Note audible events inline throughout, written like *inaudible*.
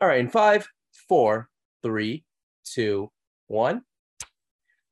All right, in five, four, three, two, one.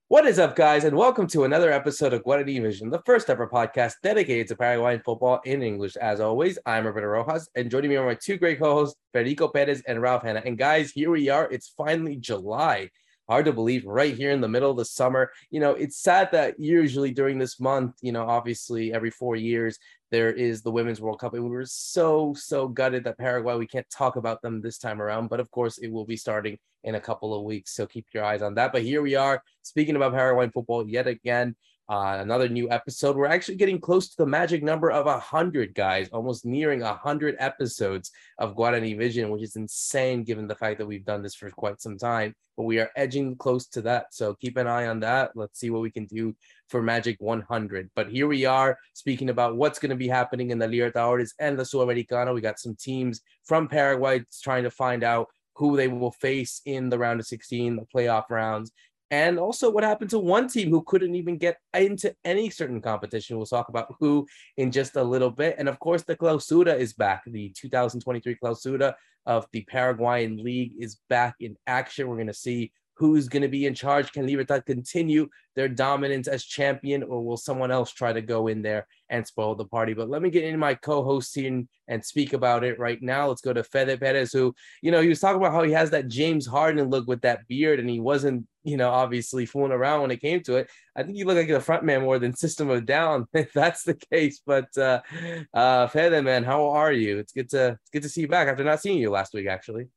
What is up, guys, and welcome to another episode of Guarani Vision, the first ever podcast dedicated to Paraguayan football in English. As always, I'm Roberto Rojas, and joining me are my two great co-hosts, Federico Perez and Ralph Hannah. And guys, here we are. It's finally July. Hard to believe, right here in the middle of the summer. You know, it's sad that usually during this month, you know, obviously every four years, there is the Women's World Cup. And we were so, so gutted that Paraguay, we can't talk about them this time around. But of course, it will be starting in a couple of weeks. So keep your eyes on that. But here we are speaking about Paraguayan football yet again. Uh, another new episode. We're actually getting close to the magic number of a hundred guys, almost nearing a hundred episodes of Guarani Vision, which is insane given the fact that we've done this for quite some time. But we are edging close to that, so keep an eye on that. Let's see what we can do for Magic 100. But here we are speaking about what's going to be happening in the Libertadores and the Sudamericana. We got some teams from Paraguay trying to find out who they will face in the round of 16, the playoff rounds, and also what happened to one team who couldn't even get into any certain competition. We'll talk about who in just a little bit. And of course, the Clausura is back. The 2023 Clausura of the Paraguayan League is back in action. We're going to see who's going to be in charge. Can Libertad continue their dominance as champion, or will someone else try to go in there and spoil the party? But let me get into my co-host here and speak about it right now. Let's go to Fede Perez, who, you know, he was talking about how he has that James Harden look with that beard, and he wasn't, you know, obviously fooling around when it came to it. I think you look like a front man more than System of Down, *laughs* if that's the case. But uh, uh, Fede, man, how are you? It's good to it's good to see you back after not seeing you last week, actually.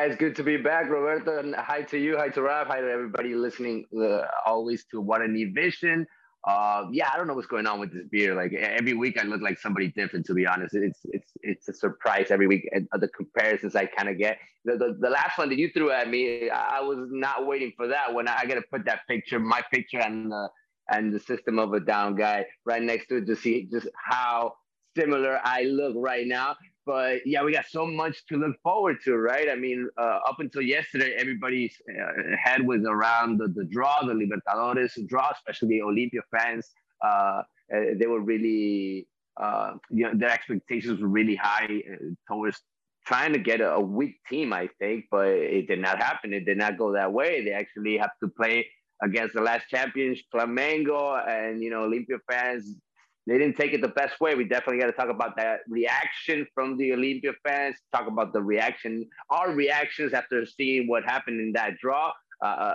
It's good to be back, Roberto. And hi to you, hi to Rob, hi to everybody listening uh, always to Guarani Vision. Uh, yeah, I don't know what's going on with this beer. Like every week, I look like somebody different. To be honest, it's it's it's a surprise every week. And the comparisons I kind of get. The, the, the last one that you threw at me, I was not waiting for that. I, I got to put that picture, my picture, and the and the System of a Down guy right next to it to see just how similar I look right now but yeah, we got so much to look forward to, right? I mean, uh, up until yesterday, everybody's uh, head was around the, the draw, the Libertadores draw, especially the Olimpia fans. Uh, uh they were really, uh, you know, their expectations were really high uh, towards trying to get a, a, weak team, I think, but it did not happen. It did not go that way. They actually have to play against the last champions, Flamengo, and you know, Olimpia fans they didn't take it the best way. We definitely got to talk about that reaction from the Olimpia fans. Talk about the reaction, our reactions after seeing what happened in that draw. Uh, uh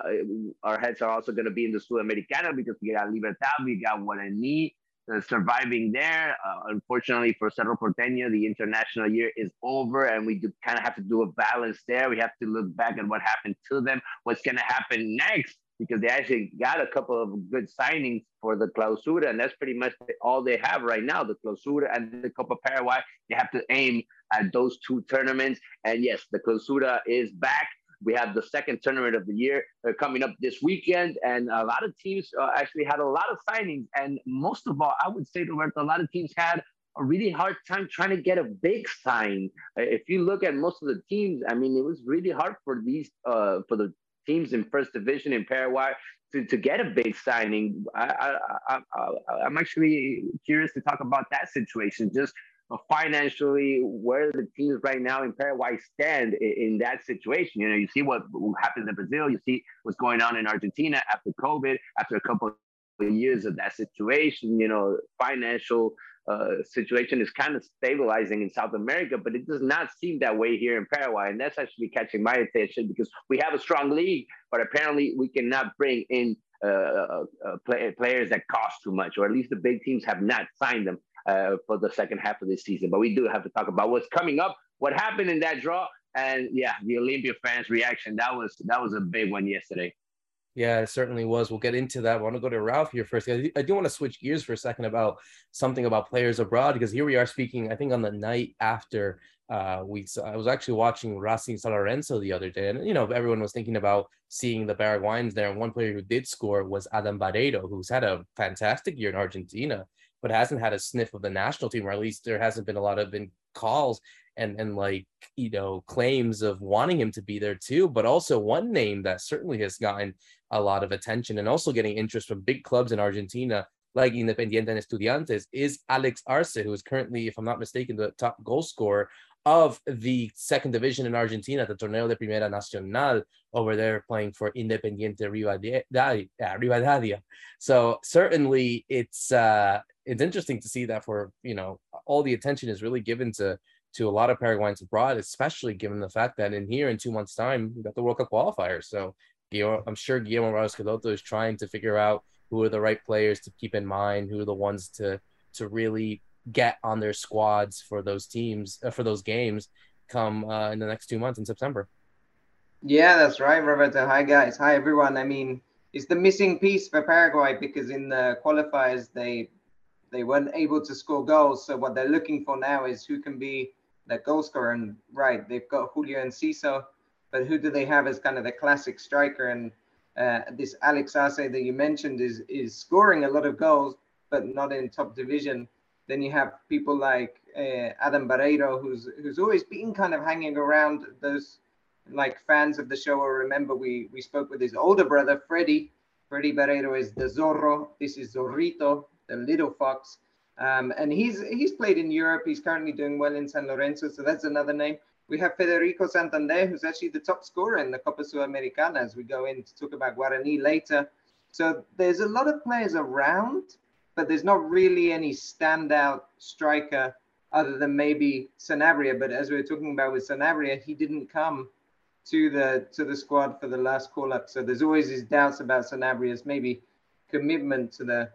our heads are also going to be in the Sudamericana because we got Libertad, we got Guarani uh, surviving there. Uh, unfortunately for Cerro Porteño, the international year is over, and we kind of have to do a balance there. We have to look back at what happened to them, what's going to happen next because they actually got a couple of good signings for the Clausura, and that's pretty much all they have right now. The Clausura and the Copa Paraguay. They have to aim at those two tournaments. And yes, the Clausura is back. We have the second tournament of the year uh, coming up this weekend, and a lot of teams uh, actually had a lot of signings. And most of all, I would say, Roberto, a lot of teams had a really hard time trying to get a big sign. If you look at most of the teams, I mean, it was really hard for these uh, for the teams in first division in Paraguay to, to get a big signing. I, I, I, am actually curious to talk about that situation. Just uh, financially, where the teams right now in Paraguay stand in, in, that situation. You know, you see what happens in Brazil. You see what's going on in Argentina after COVID, after a couple of years of that situation. You know, financial uh, situation is kind of stabilizing in South America, but it does not seem that way here in Paraguay. And that's actually catching my attention because we have a strong league, but apparently we cannot bring in uh, uh, uh play, players that cost too much, or at least the big teams have not signed them uh, for the second half of this season. But we do have to talk about what's coming up, what happened in that draw, and yeah, the Olimpia fans' reaction. That was that was a big one yesterday. Yeah, it certainly was. We'll get into that. I want to go to Ralph here first. I do want to switch gears for a second about something about players abroad because here we are speaking. I think on the night after uh, we, saw, I was actually watching Racing San Lorenzo the other day, and you know everyone was thinking about seeing the Paraguayans there. And one player who did score was Adam Bareiro, who's had a fantastic year in Argentina, but hasn't had a sniff of the national team, or at least there hasn't been a lot of been calls and and like you know claims of wanting him to be there too but also one name that certainly has gotten a lot of attention and also getting interest from big clubs in Argentina like Independiente and Estudiantes is Alex Arce who is currently if I'm not mistaken the top goal scorer of the second division in Argentina, the Torneo de Primera Nacional, over there playing for Independiente Rivadavia. So certainly it's uh, it's interesting to see that for you know all the attention is really given to to a lot of Paraguayans abroad, especially given the fact that in here in two months' time we got the World Cup qualifiers. So I'm sure Guillermo Morales is trying to figure out who are the right players to keep in mind, who are the ones to to really get on their squads for those teams uh, for those games come uh, in the next two months in September. Yeah, that's right, Roberto. Hi guys. Hi everyone. I mean, it's the missing piece for Paraguay because in the qualifiers they they weren't able to score goals. So what they're looking for now is who can be the goal scorer. And right, they've got Julio Enciso, but who do they have as kind of the classic striker? And uh, this Alex Arce that you mentioned is is scoring a lot of goals, but not in top division. Then you have people like uh, Adam Bareiro, who's who's always been kind of hanging around those like fans of the show will remember we we spoke with his older brother Freddy. Freddy Bareiro is the Zorro. This is Zorrito, the little fox. Um, and he's he's played in Europe. He's currently doing well in San Lorenzo, so that's another name. We have Federico Santander, who's actually the top scorer in the Copa Sudamericana, as we go in to talk about Guarani later. So there's a lot of players around, but there's not really any standout striker other than maybe Sanabria. But as we were talking about with Sanabria, he didn't come to the to the squad for the last call up. So there's always these doubts about Sanabria's maybe commitment to the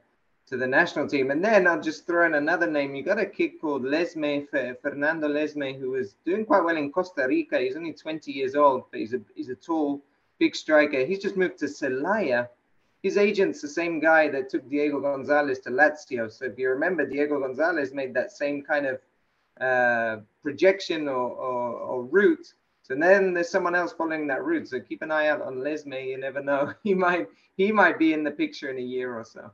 to the national team. And then I'll just throw in another name. You got a kid called Lesme, Fernando Lesme, who is doing quite well in Costa Rica. He's only 20 years old, but he's a he's a tall, big striker. He's just moved to Celaya his agent's the same guy that took Diego Gonzalez to Lazio. So if you remember, Diego Gonzalez made that same kind of uh, projection or, or, or, route. So then there's someone else following that route. So keep an eye out on Lesme. You never know. *laughs* He might he might be in the picture in a year or so.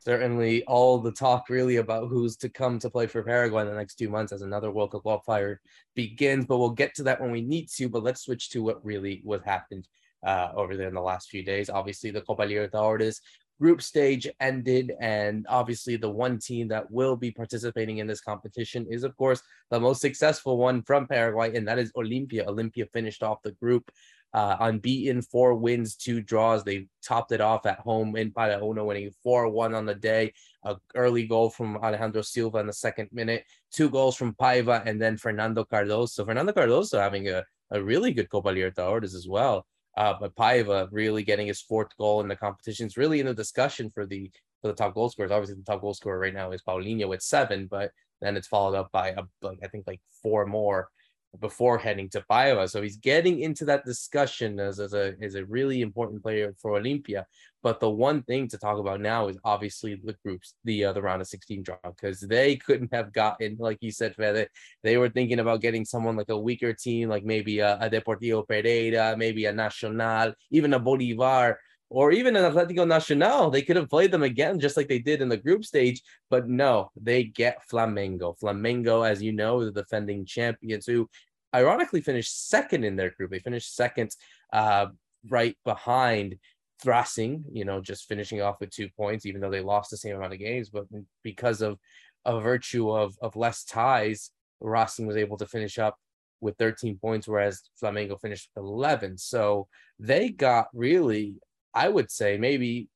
Certainly, all the talk really about who's to come to play for Paraguay in the next two months as another World Cup qualifier begins. But we'll get to that when we need to. But let's switch to what really what happened uh, over there in the last few days. Obviously, the Copa Libertadores group stage ended, and obviously, the one team that will be participating in this competition is, of course, the most successful one from Paraguay, and that is Olimpia. Olimpia finished off the group uh, unbeaten, four wins, two draws. They topped it off at home in Barahona, winning 4 1 on the day. A early goal from Alejandro Silva in the second minute, two goals from Paiva, and then Fernando Cardoso. Fernando Cardoso having a, a really good Copa Libertadores as well. Uh, but Paiva really getting his fourth goal in the competition is really in the discussion for the for the top goal scorers. Obviously, the top goal scorer right now is Paulinho with seven, but then it's followed up by a, like I think like four more before heading to Paiva. So he's getting into that discussion as, as a as a really important player for Olimpia. But the one thing to talk about now is obviously the groups, the uh, the round of 16 draw, because they couldn't have gotten, like you said, Fede, they were thinking about getting someone like a weaker team, like maybe a, a Deportivo Pereira, maybe a Nacional, even a Bolivar or even an Atletico Nacional. They could have played them again, just like they did in the group stage. But no, they get Flamengo. Flamengo, as you know, the defending champions who ironically finished second in their group. They finished second, uh, right behind Racing, you know, just finishing off with two points, even though they lost the same amount of games. But because of a virtue of, of less ties, Racing was able to finish up with 13 points, whereas Flamengo finished with 11. So they got really I would say maybe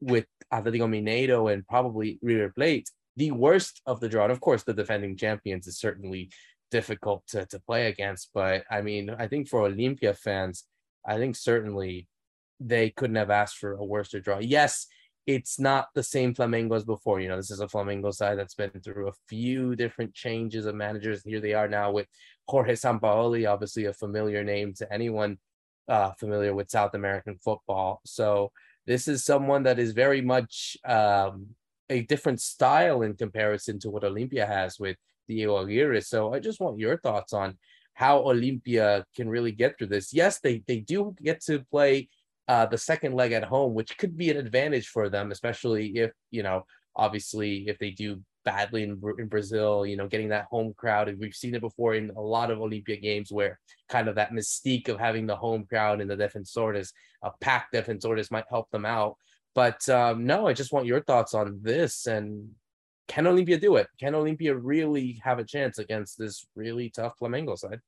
with Atletico Mineiro and probably River Plate, the worst of the draw. And of course, the defending champions is certainly difficult to, to play against. But I mean, I think for Olimpia fans, I think certainly they couldn't have asked for a worse draw. Yes, it's not the same Flamengo as before. You know, this is a Flamengo side that's been through a few different changes of managers. Here they are now with Jorge Sampaoli, obviously a familiar name to anyone uh, familiar with South American football. So this is someone that is very much um, a different style in comparison to what Olimpia has with Diego Aguirre. So I just want your thoughts on how Olimpia can really get through this. Yes, they they do get to play uh, the second leg at home, which could be an advantage for them, especially if you know, obviously, if they do badly in, in Brazil, you know, getting that home crowd. And we've seen it before in a lot of Olimpia games where kind of that mystique of having the home crowd and the Defensores, a packed Defensores might help them out. But um, no, I just want your thoughts on this and can Olimpia do it? Can Olimpia really have a chance against this really tough Flamengo side?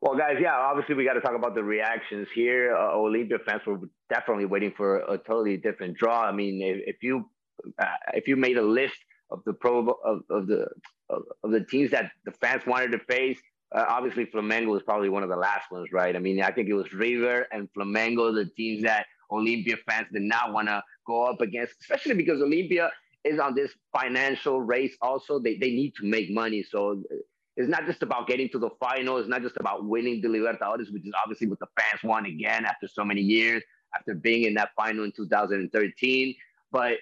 Well, guys, yeah, obviously we got to talk about the reactions here. Uh, Olimpia fans were definitely waiting for a totally different draw. I mean, if, if you uh, if you made a list of the pro of, of the of, of, the teams that the fans wanted to face, uh, obviously Flamengo was probably one of the last ones, right? I mean, I think it was River and Flamengo, the teams that Olimpia fans did not want to go up against, especially because Olimpia is on this financial race. Also, they they need to make money, so it's not just about getting to the final. It's not just about winning the Libertadores, which is obviously what the fans want again after so many years, after being in that final in 2013. But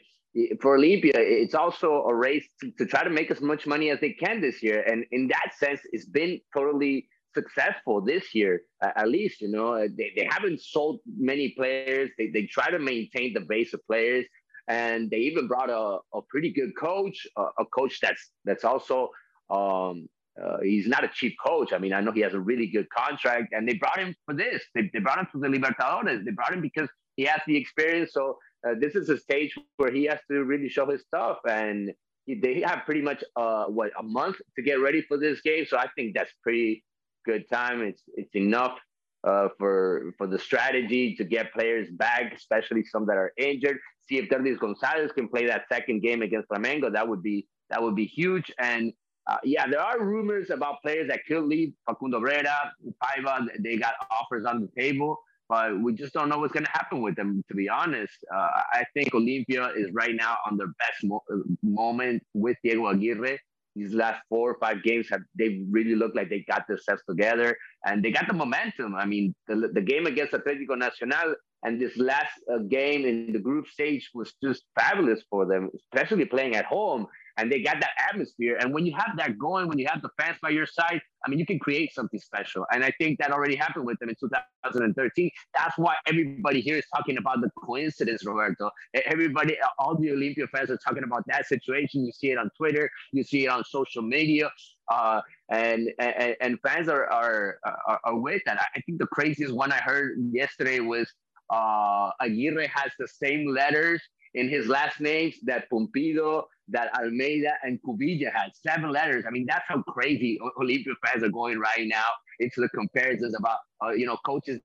for Olimpia, it's also a race to, to, try to make as much money as they can this year. And in that sense, it's been totally successful this year, at least. You know, they, they haven't sold many players. They, they try to maintain the base of players. And they even brought a, a pretty good coach, a, a coach that's that's also um, uh, he's not a cheap coach. I mean, I know he has a really good contract, and they brought him for this. They, they brought him to the Libertadores. They brought him because he has the experience. So uh, this is a stage where he has to really show his stuff, and he, they have pretty much uh, what a month to get ready for this game. So I think that's pretty good time. It's it's enough uh, for for the strategy to get players back, especially some that are injured. See if Derlis Gonzalez can play that second game against Flamengo. That would be that would be huge. And uh, yeah, there are rumors about players that could leave. Facundo Brera, Paiva, they got offers on the table, but we just don't know what's going to happen with them, to be honest. Uh, I think Olimpia is right now on their best mo- moment with Diego Aguirre. These last four or five games have they really looked like they got themselves together and they got the momentum. I mean, the, the game against Atletico Nacional and this last uh, game in the group stage was just fabulous for them, especially playing at home and they got that atmosphere. And when you have that going, when you have the fans by your side, I mean, you can create something special. And I think that already happened with them in 2013. That's why everybody here is talking about the coincidence, Roberto. Everybody, all the Olimpia fans are talking about that situation. You see it on Twitter, you see it on social media. Uh, and, and and fans are, are are, are with that. I think the craziest one I heard yesterday was uh, Aguirre has the same letters in his last names that Pumpido, that Almeida, and Cubilla had. Seven letters. I mean, that's how crazy Olimpia fans are going right now into the comparisons about, uh, you know, coaches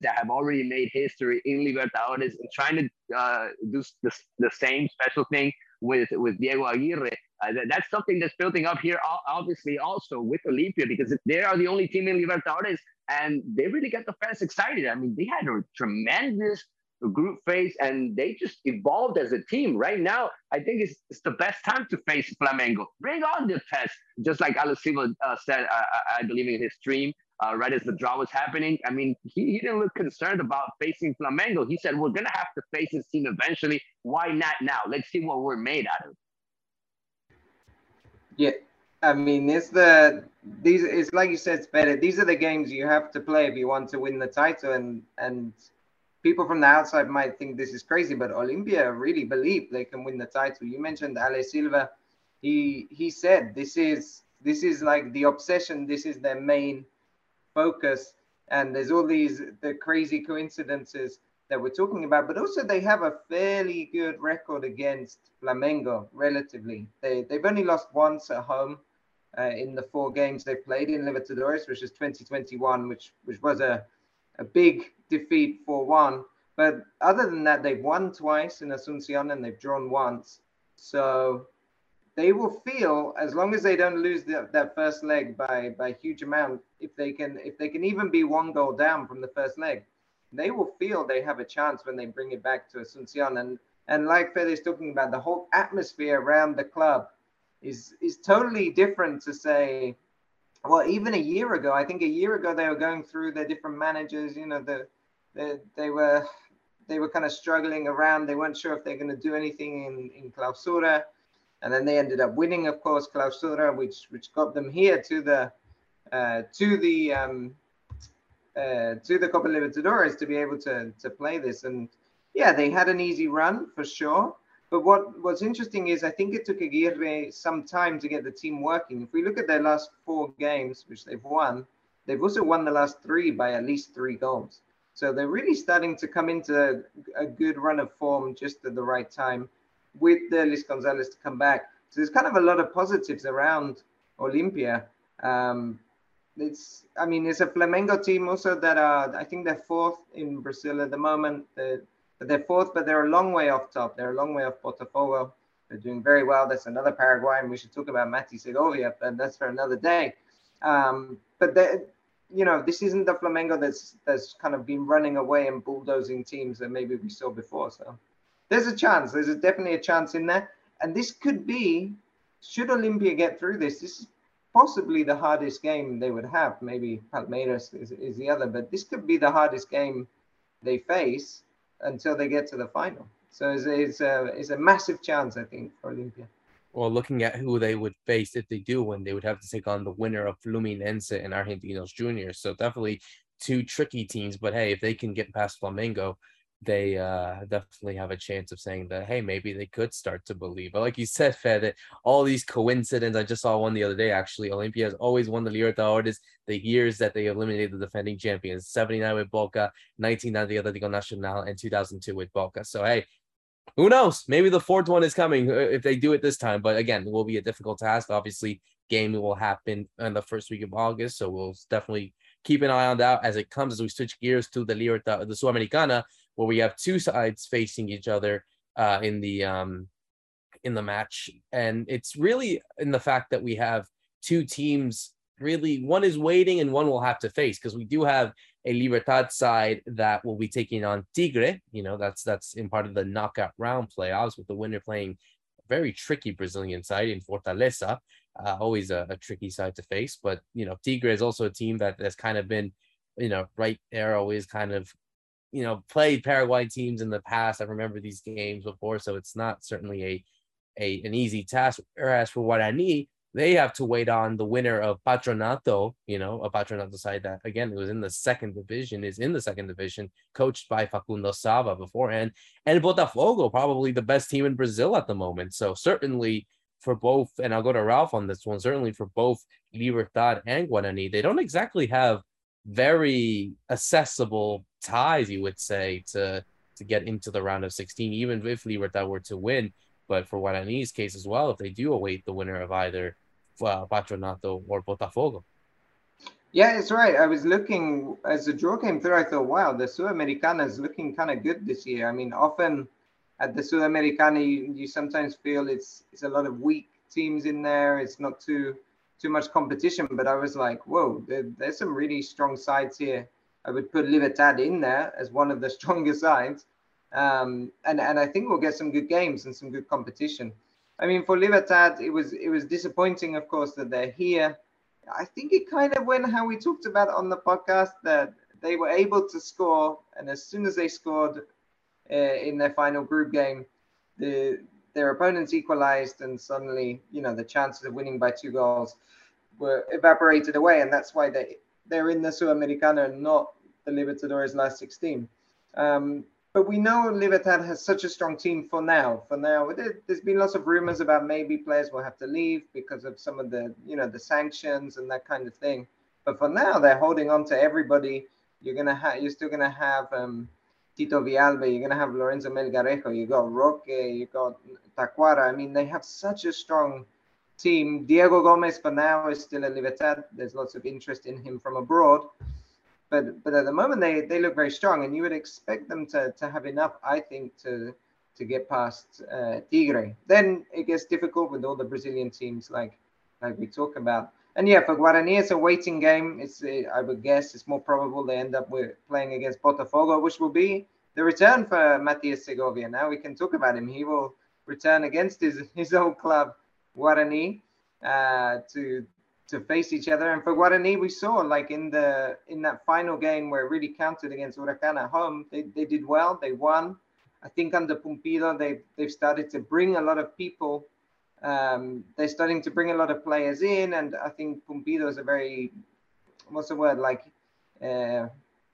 that have already made history in Libertadores and trying to uh, do the, the same special thing with, with Diego Aguirre. Uh, that, that's something that's building up here, obviously, also with Olimpia, because they are the only team in Libertadores and they really got the fans excited. I mean, they had a tremendous group phase and they just evolved as a team. Right now, I think it's, it's the best time to face Flamengo. Bring on the test, just like Alex uh, said, I believe in his stream, uh, right as the draw was happening. I mean, he, he didn't look concerned about facing Flamengo. He said, We're to have to face this team eventually. Why not now? Let's see what we're made out of. Yeah. I mean, it's the these. It's like you said, it's better. These are the games you have to play if you want to win the title, and and people from the outside might think this is crazy, but Olimpia really believe they can win the title. You mentioned Ale Silva. He he said this is this is like the obsession. This is their main focus. And there's all these the crazy coincidences that we're talking about, but also they have a fairly good record against Flamengo. Relatively, they they've only lost once at home. Uh, in the four games they played in Libertadores, which is 2021, which which was a a big defeat for one. But other than that, they've won twice in Asuncion and they've drawn once. So they will feel as long as they don't lose the, that first leg by by huge amount. If they can, if they can even be one goal down from the first leg, they will feel they have a chance when they bring it back to Asuncion. And and like Fede is talking about, the whole atmosphere around the club is is totally different to say well, even a year ago, I think a year ago they were going through their different managers. You know, the, the they were they were kind of struggling around. They weren't sure if they're going to do anything in in Clausura, and then they ended up winning, of course, Clausura, which which got them here to the uh, to the um, uh, to the Copa Libertadores to be able to to play this. And yeah, they had an easy run for sure. But what what's interesting is I think it took Aguirre some time to get the team working. If we look at their last four games, which they've won, they've also won the last three by at least three goals. So they're really starting to come into a, a good run of form just at the right time. with Derlis Gonzalez to come back. So there's kind of a lot of positives around Olimpia. Um, it's, I mean, it's a Flamengo team also that are, I think they're fourth in Brazil at the moment. They're, they're fourth, but they're a long way off top. They're a long way off Botafogo. They're doing very well. That's another Paraguayan. We should talk about Mati Segovia, but that's for another day. Um, but you know, this isn't the Flamengo that's that's kind of been running away and bulldozing teams that maybe we saw before. So there's a chance. There's a, definitely a chance in there. And this could be, should Olimpia get through this, this is possibly the hardest game they would have. Maybe Palmeiras is, is the other, but this could be the hardest game they face until they get to the final. So it's, it's, a, it's a massive chance, I think, for Olimpia. Well, looking at who they would face if they do win, they would have to take on the winner of Fluminense and Argentinos Juniors. So definitely two tricky teams. But hey, if they can get past Flamengo, they uh, definitely have a chance of saying that, hey, maybe they could start to believe. But like you said, Fed, all these coincidences. I just saw one the other day, actually. Olimpia has always won the Libertadores the years that they eliminated the defending champions 79 with Boca, 1990 Atlético Nacional, and 2002 with Boca. So, hey, who knows? Maybe the fourth one is coming uh, if they do it this time. But again, it will be a difficult task. Obviously, game will happen in the first week of August. So we'll definitely keep an eye on that as it comes as we switch gears to the Libertad, the Sudamericana where we have two sides facing each other uh, in the um, in the match, and it's really in the fact that we have two teams. Really, one is waiting and one will have to face because we do have a Libertad side that will be taking on Tigre. You know, that's that's in part of the knockout round playoffs with the winner playing a very tricky Brazilian side in Fortaleza. Uh, always a, a, tricky side to face, but you know, Tigre is also a team that has kind of been, you know, right there, always kind of you know, played Paraguay teams in the past. I remember these games before, so it's not certainly a, a an easy task. Whereas for Guarani, they have to wait on the winner of Patronato, you know, a Patronato side that again it was in the second division, is in the second division, coached by Facundo Sava beforehand, and Botafogo, probably the best team in Brazil at the moment. So certainly for both, and I'll go to Ralph on this one, certainly for both Libertad and Guarani, they don't exactly have very accessible ties, you would say, to to get into the round of 16, even if Libertad were to win. But for Guarani's case as well, if they do await the winner of either uh, Patronato or Botafogo. Yeah, it's right. I was looking as the draw came through. I thought, wow, the Sudamericana is looking kind of good this year. I mean, often at the Sudamericana, you, you sometimes feel it's it's a lot of weak teams in there. It's not too too much competition. But I was like, whoa, there, there's some really strong sides here. I would put Libertad in there as one of the *laughs* stronger sides. Um, and, and I think we'll get some good games and some good competition. I mean, for Libertad, it was it was disappointing, of course, that they're here. I think it kind of went how we talked about on the podcast that they were able to score, and as soon as they scored uh, in their final group game, the their opponents equalized, and suddenly, you know, the chances of winning by two goals were evaporated away, and that's why they they're in the Sudamericana and not the Libertadores last 16. Um, but we know Libertad has such a strong team for now. For now, there's been lots of rumors about maybe players will have to leave because of some of the, you know, the sanctions and that kind of thing. But for now, they're holding on to everybody. You're gonna have, you're still gonna have um, Tito Villalba. You're gonna have Lorenzo Melgarejo. You got Roque. You got Tacuara. I mean, they have such a strong team. Diego Gomez for now is still at Libertad. There's lots of interest in him from abroad. But but at the moment they, they look very strong and you would expect them to, to have enough, I think, to to get past uh, Tigre. Then it gets difficult with all the Brazilian teams like like we talk about. And yeah, for Guarani, it's a waiting game. It's uh, I would guess it's more probable they end up with playing against Botafogo, which will be the return for Matias Segovia. Now we can talk about him. He will return against his his old club Guarani uh, to to face each other. And for Guarani, we saw like in the in that final game where it really counted against Huracan at home, they, they did well. They won. I think under Pumpido, they they've started to bring a lot of people. Um, they're starting to bring a lot of players in, and I think Pumpido is a very what's the word like. Uh,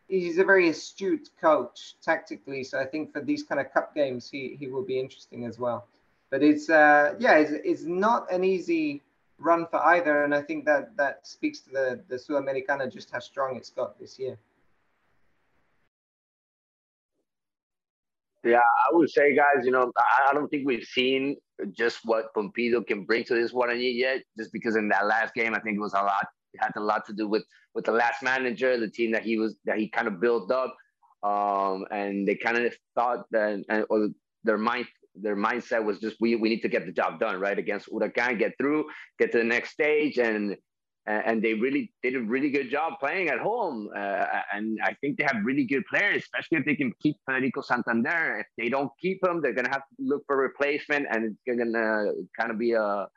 he's a very astute coach tactically, so I think for these kind of cup games, he he will be interesting as well but it's uh, yeah, it's, it's not an easy run for either, and I think that that speaks to the the Sudamericana just how strong it's got this year. Yeah, I would say, guys, you know, I don't think we've seen just what Pumpido can bring to this Guarani yet, just because in that last game, I think it was a lot, had a lot to do with with the last manager, the team that he was that he kind of built up, um, and they kind of thought that, and, or their mind their mindset was just we we need to get the job done right against Huracan, get through, get to the next stage, and and they really did a really good job playing at home. Uh, and I think they have really good players, especially if they can keep Federico Santander. If they don't keep him, they're gonna have to look for replacement, and it's gonna kind of be a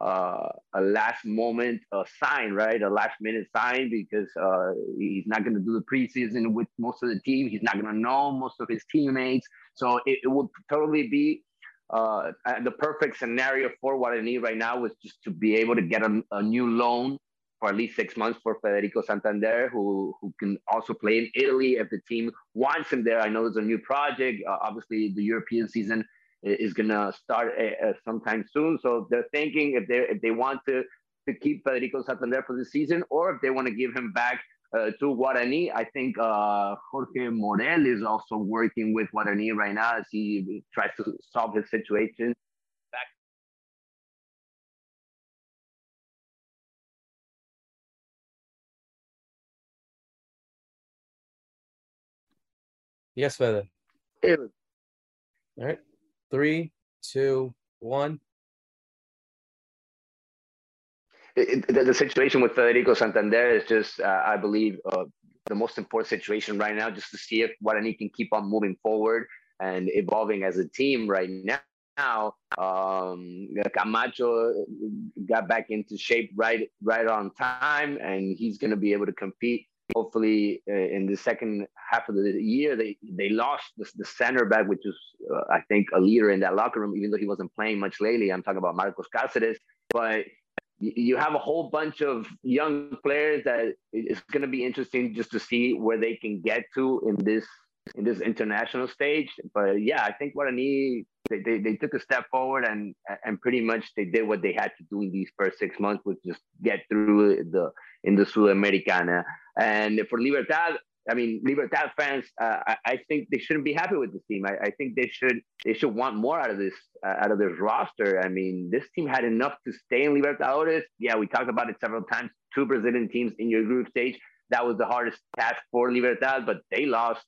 uh, a last moment uh, sign, right? A last minute sign because uh, he's not going to do the preseason with most of the team. He's not going to know most of his teammates. So it, it would totally be uh, the perfect scenario for Guarani right now was just to be able to get a, a new loan for at least six months for Federico Santander, who who can also play in Italy if the team wants him there. I know there's a new project. Uh, obviously, the European season is gonna start uh, sometime soon, so they're thinking if they if they want to to keep Federico Santander for the season, or if they want to give him back uh, to Guarani. I think uh, Jorge Morel is also working with Guarani right now as he tries to solve his situation Back. Yes, Feather. All right. Three, two, one. The, the, situation with Federico Santander is just, uh, I believe, uh, the most important situation right now, just to see if Guarani can keep on moving forward and evolving as a team right now. Now, um, Camacho got back into shape right right on time, and he's going to be able to compete hopefully uh, in the second half of the year they they lost the, the center back which is uh, i think a leader in that locker room even though he wasn't playing much lately. I'm talking about marcos cáceres. But you have a whole bunch of young players that it's going to be interesting just to see where they can get to in this in this international stage. But yeah i think Guarani they, they, they took a step forward and and pretty much they did what they had to do in these first six months was just get through the in the sudamericana and for Libertad, I mean, Libertad fans, uh, I, I, think they shouldn't be happy with this team. I, I, think they should they should want more out of this uh, out of this roster. I mean, this team had enough to stay in Libertadores. Yeah, we talked about it several times. Two Brazilian teams in your group stage. That was the hardest task for Libertad, but they lost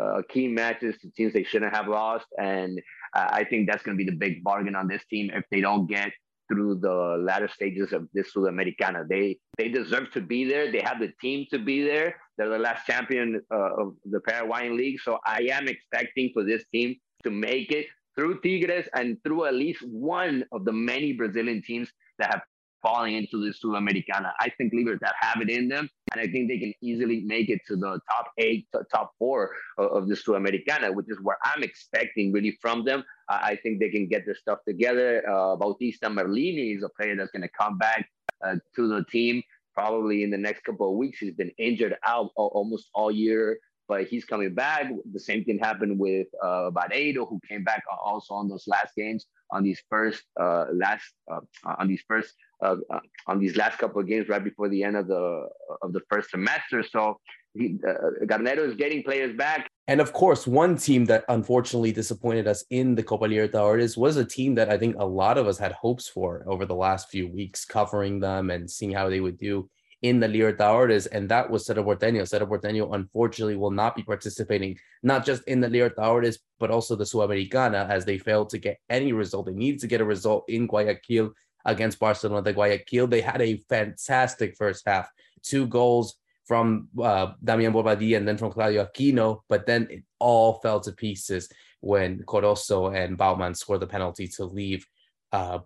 uh, key matches to teams they shouldn't have lost, and I think that's going to be the big bargain on this team if they don't get through the latter stages of this Sudamericana. They they deserve to be there. They have the team to be there. They're the last champion uh, of the Paraguayan League. So I am expecting for this team to make it through Tigres and through at least one of the many Brazilian teams that have falling into the Sudamericana. I think Libertad have it in them, and I think they can easily make it to the top eight, top four of the Sudamericana, which is where I'm expecting really from them. I think they can get their stuff together. Uh, Bautista Merlini is a player that's going to come back uh, to the team probably in the next couple of weeks. He's been injured out almost all year but he's coming back. The same thing happened with uh, Bareiro, who came back also on those last games on these first uh, last uh, on these first uh, on these last couple of games right before the end of the of the first semester. So uh, Garnero is getting players back. And of course, one team that unfortunately disappointed us in the Copa Libertadores was a team that I think a lot of us had hopes for over the last few weeks, covering them and seeing how they would do in the Libertadores, and that was Cerro Porteño. Cerro Porteño, unfortunately, will not be participating not just in the Libertadores, but also the Sudamericana, as they failed to get any result. They needed to get a result in Guayaquil against Barcelona de Guayaquil. They had a fantastic first half, two goals from uh, Damian Bobadilla and then from Claudio Aquino, but then it all fell to pieces when Corozo and Baumann scored the penalty to leave uh,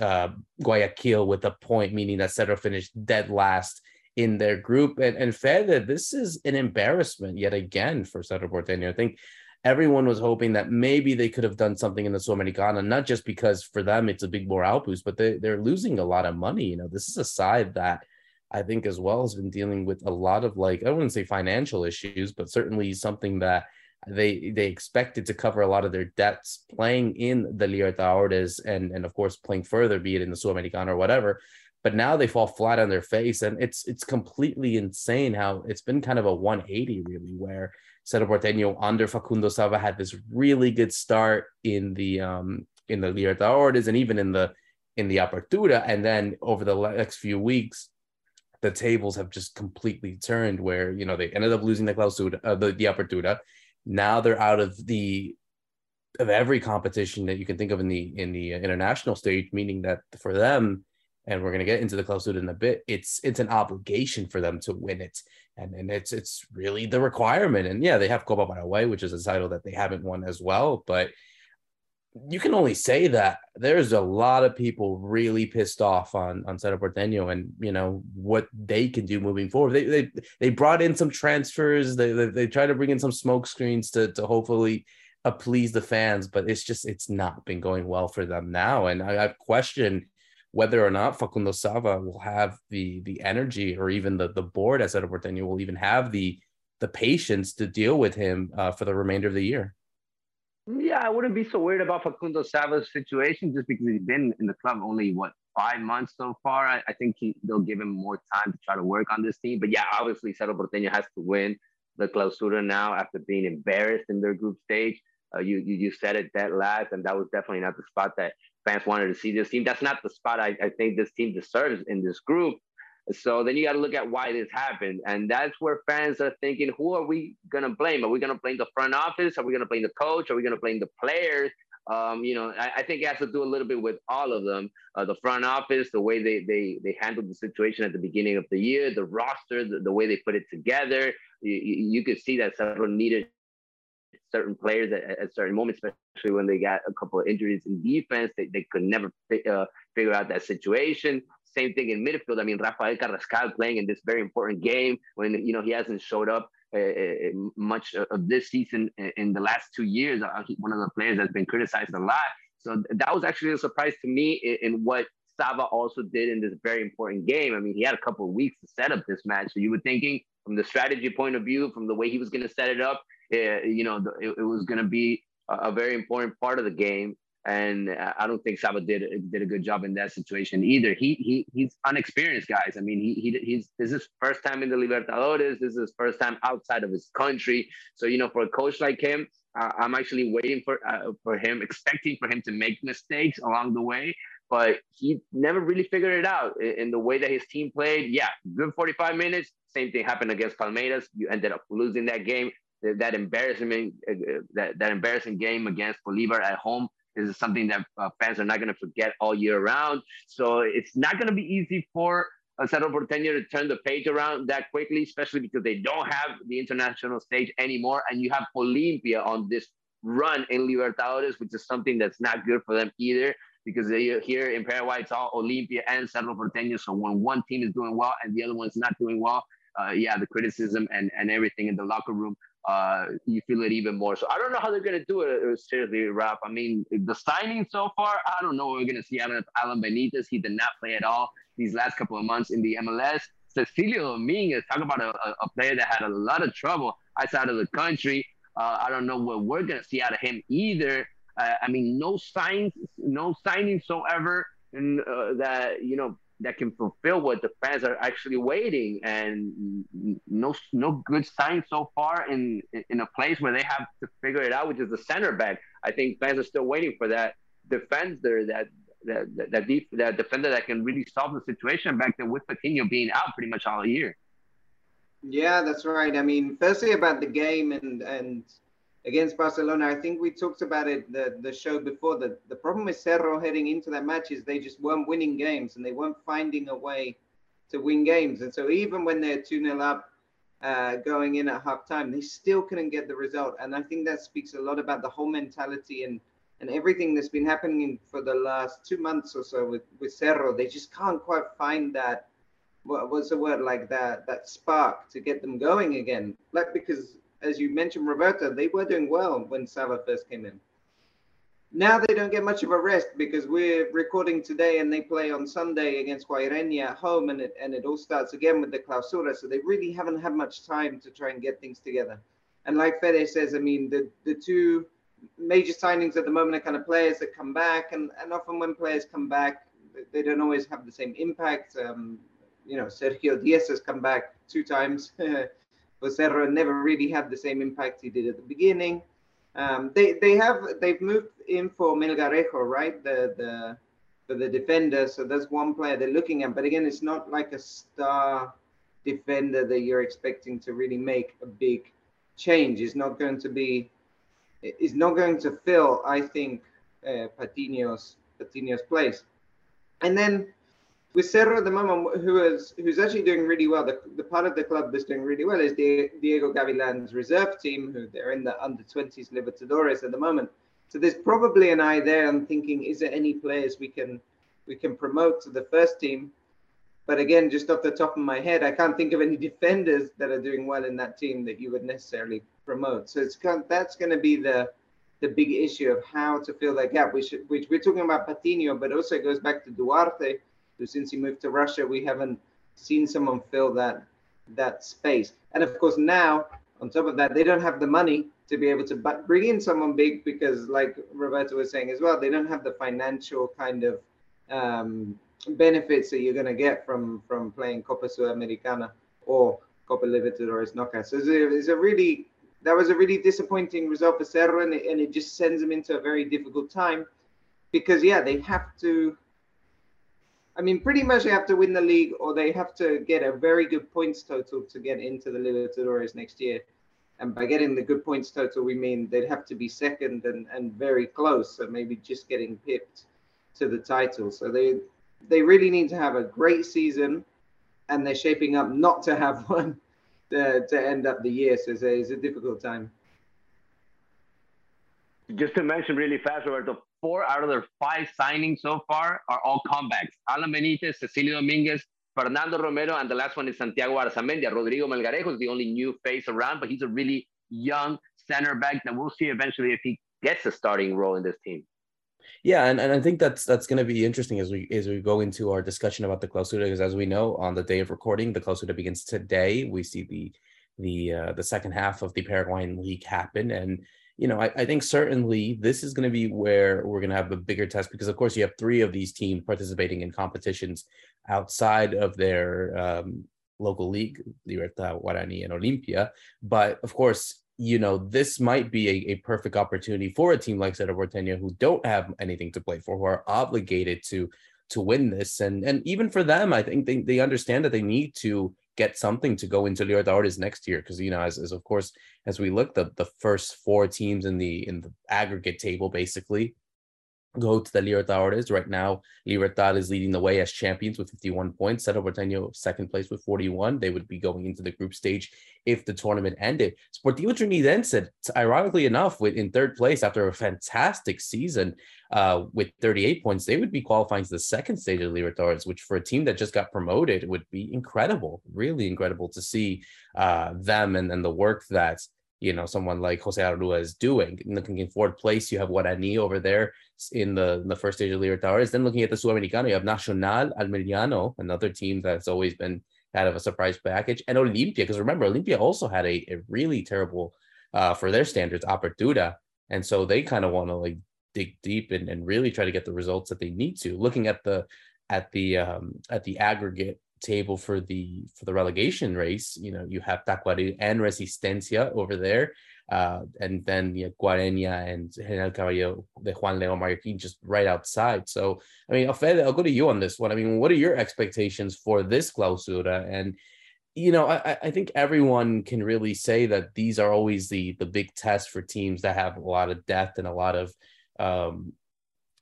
uh, Guayaquil with a point, meaning that Cerro finished dead last in their group. And, and Fede, this is an embarrassment yet again for Cerro Porteño. I think everyone was hoping that maybe they could have done something in the Sudamericana, not just because for them it's a big morale boost, but they, they're losing a lot of money. You know, this is a side that I think as well has been dealing with a lot of like, I wouldn't say financial issues, but certainly something that they they expected to cover a lot of their debts playing in the Libertadores and and of course playing further, be it in the Sudamericana or whatever. but now they fall flat on their face, and it's it's completely insane how it's been kind of a 180 really, where Cerro Porteño under Facundo Sava had this really good start in the um in the Libertadores and even in the in the Apertura, and then over the next few weeks, the tables have just completely turned. Where you know they ended up losing the Clausura, uh, the the Apertura. Now they're out of the of every competition that you can think of in the in the international stage, meaning that for them, and we're going to get into the Clausura in a bit, it's it's an obligation for them to win it, and and it's it's really the requirement. And yeah, they have Copa Paraguay, which is a title that they haven't won as well, but you can only say that there's a lot of people really pissed off on on Cerro Porteño and you know what they can do moving forward. They they they brought in some transfers. They they, they try to bring in some smoke screens to to hopefully uh, please the fans, but it's just it's not been going well for them now. And I, I've questioned whether or not Facundo Sava will have the the energy or even the the board at Cerro Porteño will even have the the patience to deal with him uh, for the remainder of the year. Yeah, I wouldn't be so worried about Facundo Sava's situation just because he's been in the club only what five months so far. I, I think he, they'll give him more time to try to work on this team. But yeah, obviously Cerro Porteño has to win the Clausura now after being embarrassed in their group stage. Uh, you, you you said it that last, and that was definitely not the spot that fans wanted to see this team. That's not the spot I, I think this team deserves in this group. So then you got to look at why this happened. And that's where fans are thinking, who are we going to blame? Are we going to blame the front office? Are we going to blame the coach? Are we going to blame the players? Um, you know, I, I, think it has to do a little bit with all of them. Uh, the front office, the way they, they they handled the situation at the beginning of the year, the roster, the, the way they put it together. You, you could see that several needed certain players at, at, certain moments, especially when they got a couple of injuries in defense. They, they could never uh, figure out that situation. Same thing in midfield. I mean, Rafael Carrascal playing in this very important game when you know he hasn't showed up uh, uh much of this season in the last two years. Uh, one of the players that's been criticized a lot. So that was actually a surprise to me in, in what Sava also did in this very important game. I mean, he had a couple of weeks to set up this match. So you were thinking from the strategy point of view, from the way he was going to set it up, uh, you know, it, it was going to be a, very important part of the game. And I don't think Sava did did a good job in that situation either. He he he's unexperienced, guys. I mean, he, he he's this is first time in the Libertadores. This is his first time outside of his country. So you know, for a coach like him, I'm actually waiting for uh, for him, expecting for him to make mistakes along the way. But he never really figured it out in, in the way that his team played. Yeah, good 45 minutes. Same thing happened against Palmeiras. You ended up losing that game that embarrassment, uh, that, that embarrassing game against Bolivar at home is something that uh, fans are not going to forget all year round. So it's not going to be easy for uh, Cerro Porteño to turn the page around that quickly, especially because they don't have the international stage anymore. And you have Olimpia on this run in Libertadores, which is something that's not good for them either. Because they, here in Paraguay, it's all Olimpia and Cerro Porteño. So when one team is doing well and the other one's not doing well, uh, yeah, the criticism and, and everything in the locker room uh, you feel it even more. So I don't know how they're going to do it. Uh, seriously, Rap. I mean, the signing so far, I don't know. what We're going to see Alan, Alan Benitez. He did not play at all these last couple of months in the MLS. Cecilio Dominguez, talk about a, a, player that had a lot of trouble outside of the country. Uh, I don't know what we're going to see out of him either. Uh, I mean, no signs, no signing so ever, and uh, that you know that can fulfill what the fans are actually waiting. And no no good sign so far in in a place where they have to figure it out which is the center back. I think fans are still waiting for that defender that that that, deep, that defender that can really solve the situation back there with Patino being out pretty much all year. Yeah that's right. I mean firstly about the game and and against Barcelona. I think we talked about it the, the show before. The, the problem with Cerro heading into that match is they just weren't winning games and they weren't finding a way to win games. And so even when they're 2 0 up uh, going in at half time, they still couldn't get the result. And I think that speaks a lot about the whole mentality and, and everything that's been happening for the last two months or so with, with Cerro. They just can't quite find that. What was the word like that? That spark to get them going again. Like because as you mentioned, Roberto, they were doing well when Sava first came in. Now they don't get much of a rest because we're recording today and they play on Sunday against Guaireña at home and it, and it all starts again with the clausura. So they really haven't had much time to try and get things together. And like Fede says, I mean, the, the two major signings at the moment are kind of players that come back. And, and often when players come back, they don't always have the same impact. Um, you know, Sergio Diaz has come back two times. *laughs* Cerro never really had the same impact he did at the beginning. Um, they they have they've moved in for Melgarejo, right? The the for the defender. So that's one player they're looking at. But again, it's not like a star defender that you're expecting to really make a big change. It's not going to be. It's not going to fill, I think, uh, Patino's Patino's place. And then with Cerro at the moment, who is who's actually doing really well, the, the part of the club that's doing really well is the Diego Gavilan's reserve team, who they're in the under 20s Libertadores at the moment. So there's probably an eye there. I'm thinking, is there any players we can we can promote to the first team? But again, just off the top of my head, I can't think of any *laughs* defenders that are doing well in that team that you would necessarily promote. So it's that's going to be the the big issue of how to fill that gap. Which which we're talking about Patino, but also it goes back to Duarte, since he moved to Russia, we haven't seen someone fill that that space. And of course now, on top of that, they don't have the money to be able to bring in someone big because, like Roberto was saying as well, they don't have the financial kind of um, benefits that you're going to get from from playing Copa Sudamericana or Copa Libertadores knockout. So it's a, really that was a really disappointing result for Cerro, and it, and it just sends them into a very difficult time because yeah, they have to. I mean, pretty much they have to win the league, or they have to get a very good points total to get into the Libertadores next year. And by getting the good points total, we mean they'd have to be second and, and very close. So maybe just getting pipped to the title. So they they really need to have a great season, and they're shaping up not to have *laughs* one to, to end up the year. So it's a, it's a difficult time. Just to mention really fast, Roberto, four out of their five signings so far are all comebacks. Alan Benitez, Cecilio Dominguez, Fernando Romero, and the last one is Santiago Arzamendia. Rodrigo Melgarejo is the only new face around, but he's a really young center back that we'll see eventually if he gets a starting role in this team. Yeah, and, and I think that's that's going to be interesting as we as we go into our discussion about the clausura, because as we know, on the day of recording, the clausura begins today. We see the the uh, the second half of the Paraguayan League happen, and you know, I, I think certainly this is going to be where we're going to have a bigger test because, of course, you have three of these teams participating in competitions outside of their um, local league, Libertad, Guarani, and Olimpia. But of course, you know, this might be a, a perfect opportunity for a team like Cerro Porteño who don't have anything to play for, who are obligated to to win this. And and even for them, I think they, they understand that they need to get something to go into Libertadores next year. Because you know, as, as of course, as we look the the first four teams in the in the aggregate table basically go to the Libertadores. Right now, Libertad is leading the way as champions with 51 points. Cerro Porteño second place with 41. They would be going into the group stage if the tournament ended. Sportivo Trinidense, ironically enough, in third place after a fantastic season uh, with 38 points, they would be qualifying to the second stage of Libertadores, which for a team that just got promoted would be incredible, really incredible to see uh, them and, and the work that you know someone like Jose Arrua is doing. Looking in fourth place, you have Guarani over there in the in the first stage of Libertadores. Then looking at the Sudamericano, you have Nacional Almeriano, another team that's always been kind of a surprise package, and Olimpia. Because remember, Olimpia also had a, a really terrible, uh, for their standards, apertura, and so they kind of want to like dig deep and, and really try to get the results that they need to. Looking at the at the um, at the aggregate table for the for the relegation race. You know, you have Tacuary and Resistencia over there, uh, and then you know, Guaireña and General Caballero de Juan Leon Mallorquin just right outside. So, I mean, I'll go to you on this one. I mean, what are your expectations for this clausura? And you know, I, I think everyone can really say that these are always the the big tests for teams that have a lot of depth and a lot of um,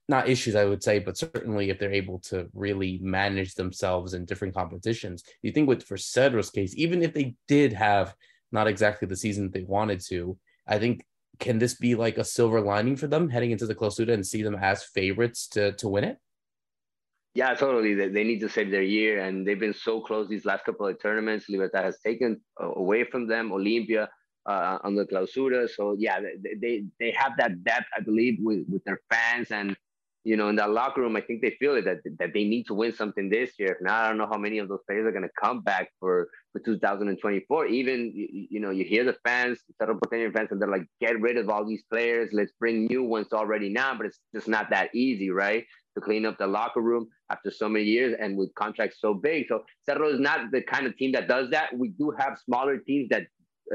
not issues, I would say, but certainly if they're able to really manage themselves in different competitions. You think with for Cerro's case, even if they did have not exactly the season they wanted to, I think can this be like a silver lining for them heading into the Clausura and see them as favorites to to win it? Yeah, totally. They, they need to save their year, and they've been so close these last couple of tournaments. Libertad has taken away from them. Olimpia uh, on the clausura. So yeah, they, they they have that depth, I believe, with with their fans and you know, in that locker room, I think they feel it that that they need to win something this year. Now I don't know how many of those players are going to come back for for 2024. Even you, you know, you hear the fans, Cerro Porteño fans, and they're like, get rid of all these players. Let's bring new ones already now. But it's just not that easy, right? to clean up the locker room after so many years and with contracts so big. So Cerro is not the kind of team that does that. We do have smaller teams that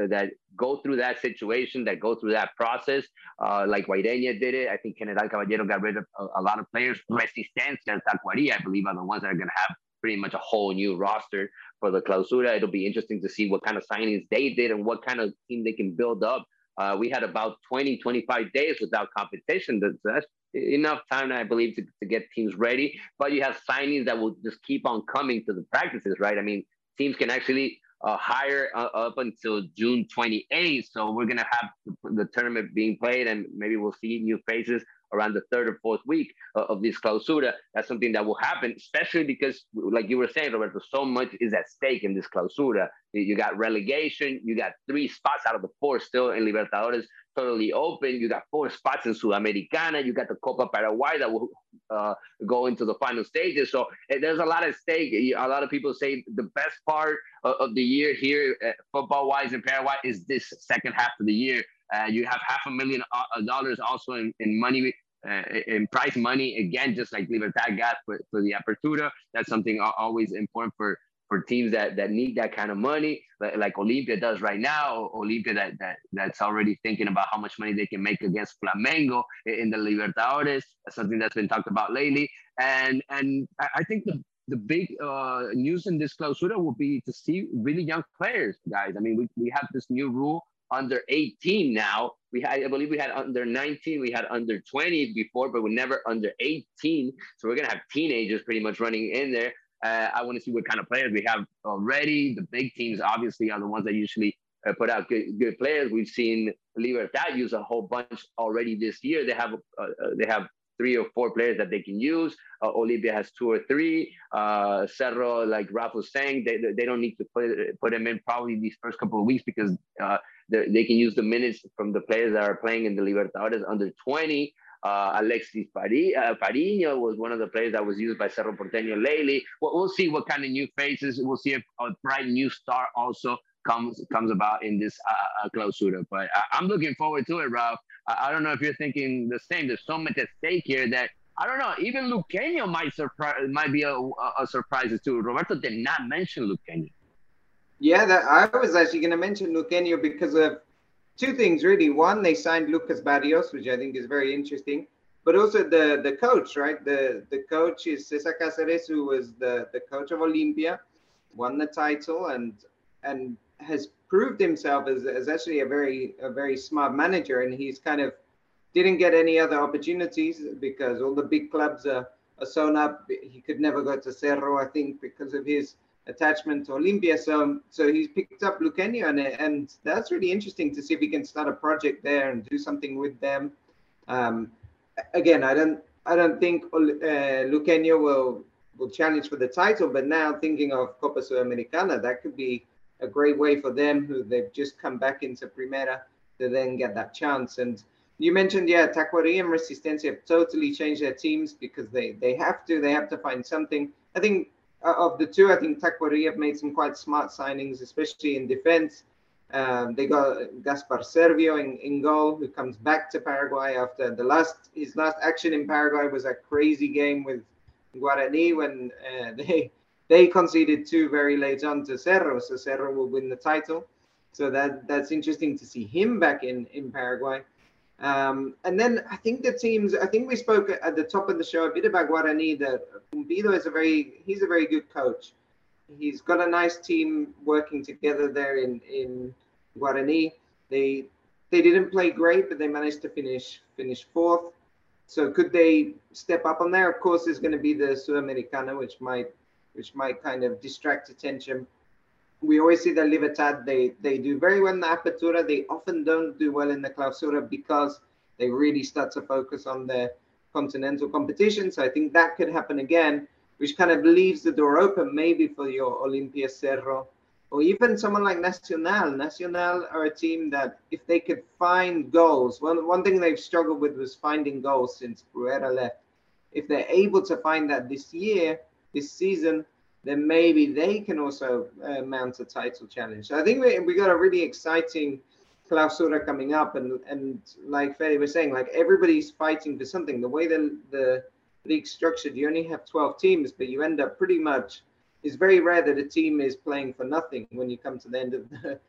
that go through that situation, that go through that process, uh, like Guaireña did it. I think General Caballero got rid of a, a lot of players. Resistencia and Tacuaria, I believe, are the ones that are going to have pretty much a whole new roster for the clausura. It'll be interesting to see what kind of signings they did and what kind of team they can build up. Uh, we had about 20, 25 days without competition. That's enough time, I believe, to, to get teams ready. But you have signings that will just keep on coming to the practices, right? I mean, teams can actually uh, hire uh, up until June 28th. So we're going to have the, the tournament being played and maybe we'll see new faces around the third or fourth week of this clausura. That's something that will happen, especially because, like you were saying, Roberto, so much is at stake in this clausura. You got relegation, you got three spots out of the four still in Libertadores totally open. You got four spots in Sudamericana. You got the Copa Paraguay that will uh, go into the final stages. So eh, there's a lot at stake. A lot of people say the best part of, of the year here, uh, football wise in Paraguay, is this second half of the year. Uh, you have half a million uh, dollars also in, in money uh, in prize money again, just like Libertad got for, for the Apertura. That's something always important for for teams that that need that kind of money, like, Olimpia does right now. Olimpia that, that that's already thinking about how much money they can make against Flamengo in the Libertadores. Something that's been talked about lately. And and I think the the big uh, news in this clausura will be to see really young players, guys. I mean, we, we have this new rule under 18 now. We had, I believe we had under 19, we had under 20 before, but we never under 18. So we're gonna have teenagers pretty much running in there. Uh, I want to see what kind of players we have already. The big teams obviously are the ones that usually uh, put out good, good players. We've seen Libertad use a whole bunch already this year. They have uh, uh they have three or four players that they can use. Uh, Olimpia has two or three. Uh, Cerro, like Ralph was saying, they, they don't need to put put them in probably these first couple of weeks because uh, they can use the minutes from the players that are playing in the Libertadores under 20. Uh, Alexis Pari, uh, was one of the players that was used by Cerro Porteño lately. We'll, we'll see what kind of new faces. We'll see if a bright new star also comes comes about in this uh, uh clausura. But I, am looking forward to it, Ralph. I, I, don't know if you're thinking the same. There's so much at stake here that I don't know. Even Luqueño might surprise, might be a, a, surprise too. Roberto did not mention Luqueño. Yeah, that, I was actually going to mention Luqueño because of two things really. One, they signed Lucas Barrios, which I think is very interesting, but also the the coach, right? The the coach is Cesar Cáceres, who was the the coach of Olimpia, won the title, and and has proved himself as, as actually a very a very smart manager, and he's kind of didn't get any other opportunities because all the big clubs are, are sewn up. He could never go to Cerro, I think, because of his attachment to Olimpia. So so he's picked up Luqueño, and and that's really interesting to see if he can start a project there and do something with them. Um, again, I don't I don't think uh, will will challenge for the title, but now thinking of Copa Sudamericana, that could be a great way for them who they've just come back into Primera to then get that chance. And you mentioned, yeah, Tacuaria and Resistencia have totally changed their teams because they they have to they have to find something. I think of the two, I think Tacuaria have made some quite smart signings, especially in defense. Um, they got Gaspar Servio in, in goal, who comes back to Paraguay after the last his last action in Paraguay was a crazy game with Guarani when uh, *laughs* they they conceded two very late on to Cerro, so Cerro will win the title. So that that's interesting to see him back in in Paraguay. Um, and then I think the teams, I think we spoke at the top of the show a bit about Guarani, that Pumpido is a very, he's a very good coach. He's got a nice team working together there in, in Guarani. They, they didn't play great, but they managed to finish, finish fourth. So could they step up on there? Of course, there's going to be the Sudamericana, which might, which might kind of distract attention we always see that Libertad, they, they do very well in the Apertura. They often don't do well in the Clausura because they really start to focus on the continental competition. So I think that could happen again, which kind of leaves the door open maybe for your Olimpia Cerro or even someone like Nacional. Nacional are a team that if they could find goals, one, one thing they've struggled with was finding goals since Bruera left. If they're able to find that this year, this season, then maybe they can also uh, mount a title challenge. So I think we, we got a really exciting clausura coming up, and and like Fede was saying, like everybody's fighting for something. The way the the league structured, you only have 12 teams, but you end up pretty much. It's very rare that a team is playing for nothing when you come to the end of the,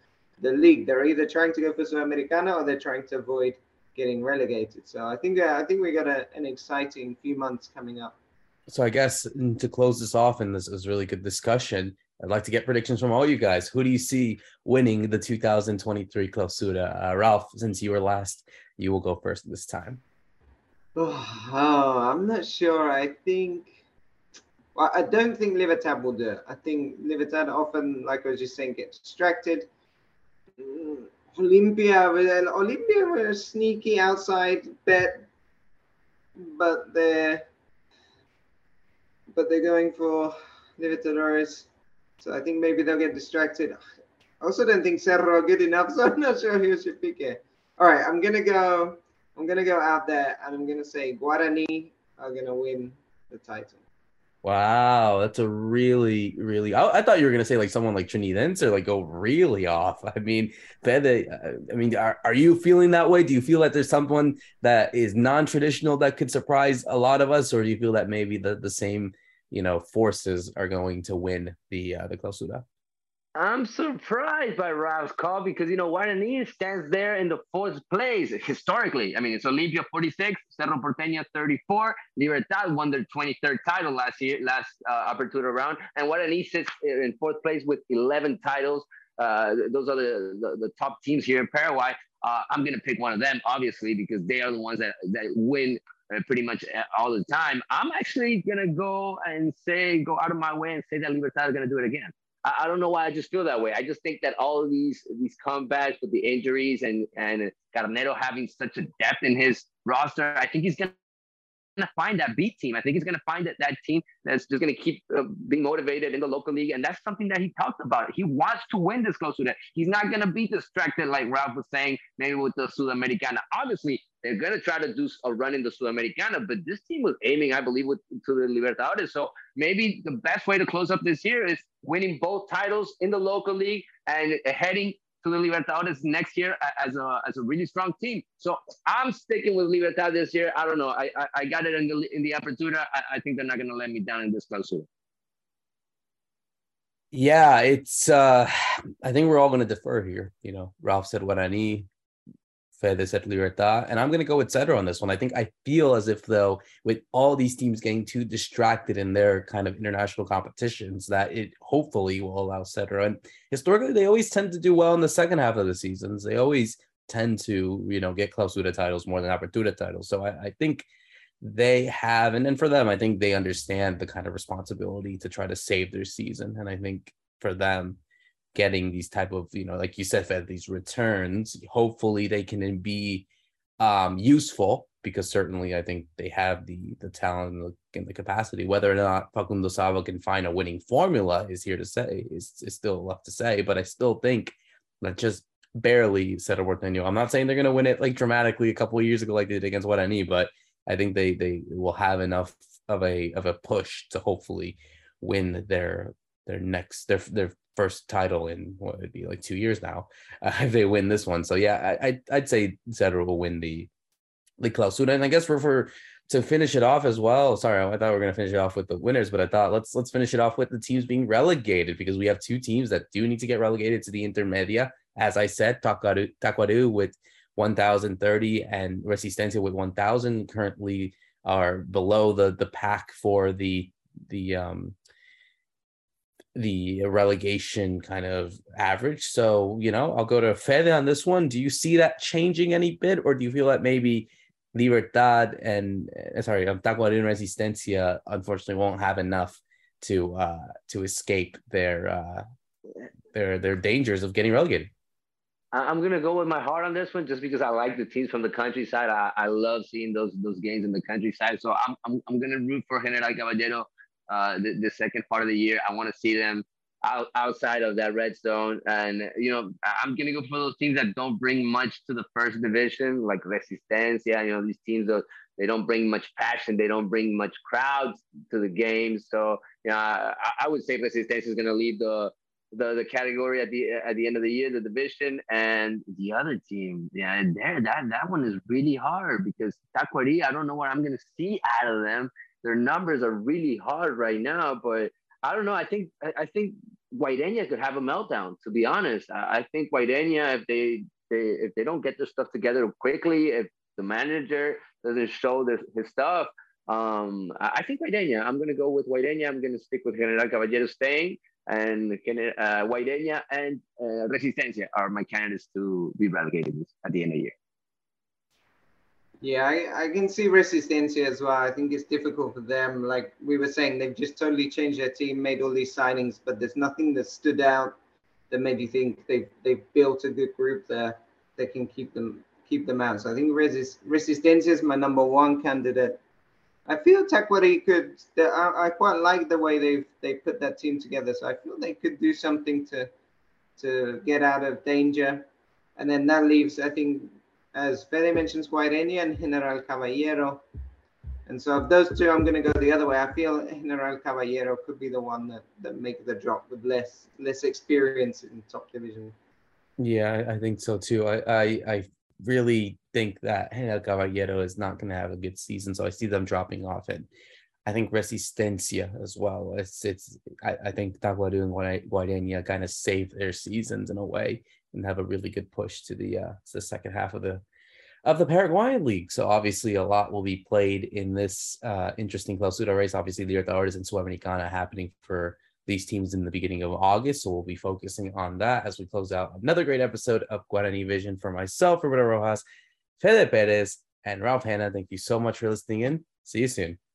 the league. They're either trying to go for Sudamericana or they're trying to avoid getting relegated. So I think uh, I think we got a, an exciting few months coming up. So I guess to close this off, and this was really good discussion. I'd like to get predictions from all you guys. Who do you see winning the 2023 Clausura? Uh, Ralph, since you were last, you will go first this time. Oh, I'm not sure. I think. I don't think Libertad will do it. I think Libertad often, like I was just saying, get distracted. Mm, Olimpia, Olimpia were a sneaky outside bet, but they're but they're going for Libertadores. So I think maybe they'll get distracted. I also don't think Cerro are good enough, *laughs* so I'm not sure who should pick it. All right, I'm gonna go. I'm gonna go out there and I'm gonna say Guarani are gonna win the title. Wow, that's a really, really. I, I, thought you were gonna say like someone like Trinidense or like go really off. *laughs* I mean, Fede, uh, I mean, are, are you feeling that way? Do you feel that there's someone that is non-traditional that could surprise a lot of us, or do you feel that maybe the the same you know forces are going to win the uh, the Clausura. I'm surprised by Ralph's call because you know Guarani stands there in the fourth place historically. I mean, it's Olimpia 46, Cerro Porteño 34, Libertad won their 23rd title last year, last uh, Apertura round, and Guarani sits in fourth place with 11 titles. Uh, those are the, the, the, top teams here in Paraguay. Uh, I'm to pick one of them, obviously, because they are the ones that, that win pretty much uh, all the time. I'm actually gonna go and say, go out of my way and say that Libertad is gonna do it again. I, I, don't know why I just feel that way. I just think that all of these these comebacks with the injuries and and Garnero having such a depth in his roster, I think he's gonna to find that beat team. I think he's going to find that, that team that's just going to keep uh, being motivated in the local league. And that's something that he talked about. He wants to win this Clausura. He's not going to be distracted, like Ralph was saying, maybe with the Sudamericana. Obviously, they're going to try to do a run in the Sudamericana, but this team was aiming, I believe, with, to the Libertadores. So maybe the best way to close up this year is winning both titles in the local league and heading to the Libertadores next year as a as a really strong team. So I'm sticking with Libertad this year. I don't know. I I, I got it in the in the Apertura. I, I think they're not going to let me down in this clausura. Yeah, it's. uh I think we're all going to defer here. You know, Ralph said what I need. Fede said Libertad. And I'm going to go with Cerro on this one. I think I feel as if, though, with all these teams getting too distracted in their kind of international competitions, that it hopefully will allow Cerro. And historically, they always tend to do well in the second half of the seasons. They always tend to, you know, get Clausura titles more than Apertura titles. So I, I think they have, and then for them, I think they understand the kind of responsibility to try to save their season. And I think for them, getting these type of you know like you said Fed, these returns hopefully they can be um useful because certainly I think they have the the talent and the, and the capacity. Whether or not Facundo Sava can find a winning formula is here to say is, is still left to say. But I still think that just barely Cerro Porteño. I'm not saying they're going to win it like dramatically a couple of years ago like they did against Guarani, but I think they they will have enough of a of a push to hopefully win their their next their their first title in what would be like two years now *laughs* uh, if they win this one. So yeah, I, I would say Cerro will win the the Clausura, and I guess for for to finish it off as well. Sorry, I thought we were gonna finish it off with the winners, but I thought let's let's finish it off with the teams being relegated because we have two teams that do need to get relegated to the Intermedia. As I said, Tacuary with 1,030 and Resistencia with 1,000 currently are below the the pack for the the um the relegation kind of average. So, you know, I'll go to Fede on this one. Do you see that changing any bit, or do you feel that maybe Libertad and uh, sorry, Tacuarín Resistencia unfortunately won't have enough to uh to escape their uh their their dangers of getting relegated? I'm gonna go with my heart on this one, just because I like the teams from the countryside. I, I love seeing those those games in the countryside. So I'm I'm, I'm gonna root for General Caballero uh, the, the second part of the year. I want to see them out, outside of that red zone. And, you know, I'm going to go for those teams that don't bring much to the first division, like Resistencia, you know, these teams, that they don't bring much passion. They don't bring much crowds to the game. So, you know, I, I would say Resistencia is going to lead the, the, the category at the at the end of the year, the division, and the other team, yeah, there that that one is really hard because Tacuarí, I don't know what I'm gonna see out of them their numbers are really hard right now. But I don't know. I think I, I think Guaireña could have a meltdown. To be honest, I, I think Guaireña, if they, they if they don't get their stuff together quickly, if the manager doesn't show this, his stuff, um, I think Guaireña. I'm to go with Guaireña. I'm to stick with General Caballero staying, and uh, Guaireña and uh, Resistencia are my candidates to be relegated at the end of the year. Yeah, I, I can see Resistencia as well. I think it's difficult for them. Like we were saying, they've just totally changed their team, made all these signings, but there's nothing that stood out that made you think they've they've built a good group there that can keep them keep them out. So I think Resist, Resistencia is my number one candidate. I feel Tacuary could. I, I quite like the way they've they put that team together. So I feel they could do something to to get out of danger. And then that leaves, I think, as Fede mentions, Guaireña and General Caballero. And so of those two, I'm going to go the other way. I feel General Caballero could be the one that, that make the drop with less less experience in top division. Yeah, I think so too. I I, I really think that General Caballero is not going to have a good season, so I see them dropping off. And I think Resistencia as well. It's it's I, I think Tacuary and Guaireña kind of save their seasons in a way and have a really good push to the uh, to the second half of the of the Paraguayan league. So obviously a lot will be played in this uh, interesting Clausura race. Obviously the Libertadores and Sudamericana happening for these teams in the beginning of August. So we'll be focusing on that as we close out another great episode of Guarani Vision for myself, Roberto Rojas, Fede Perez, and Ralph Hannah. Thank you so much for listening in. See you soon.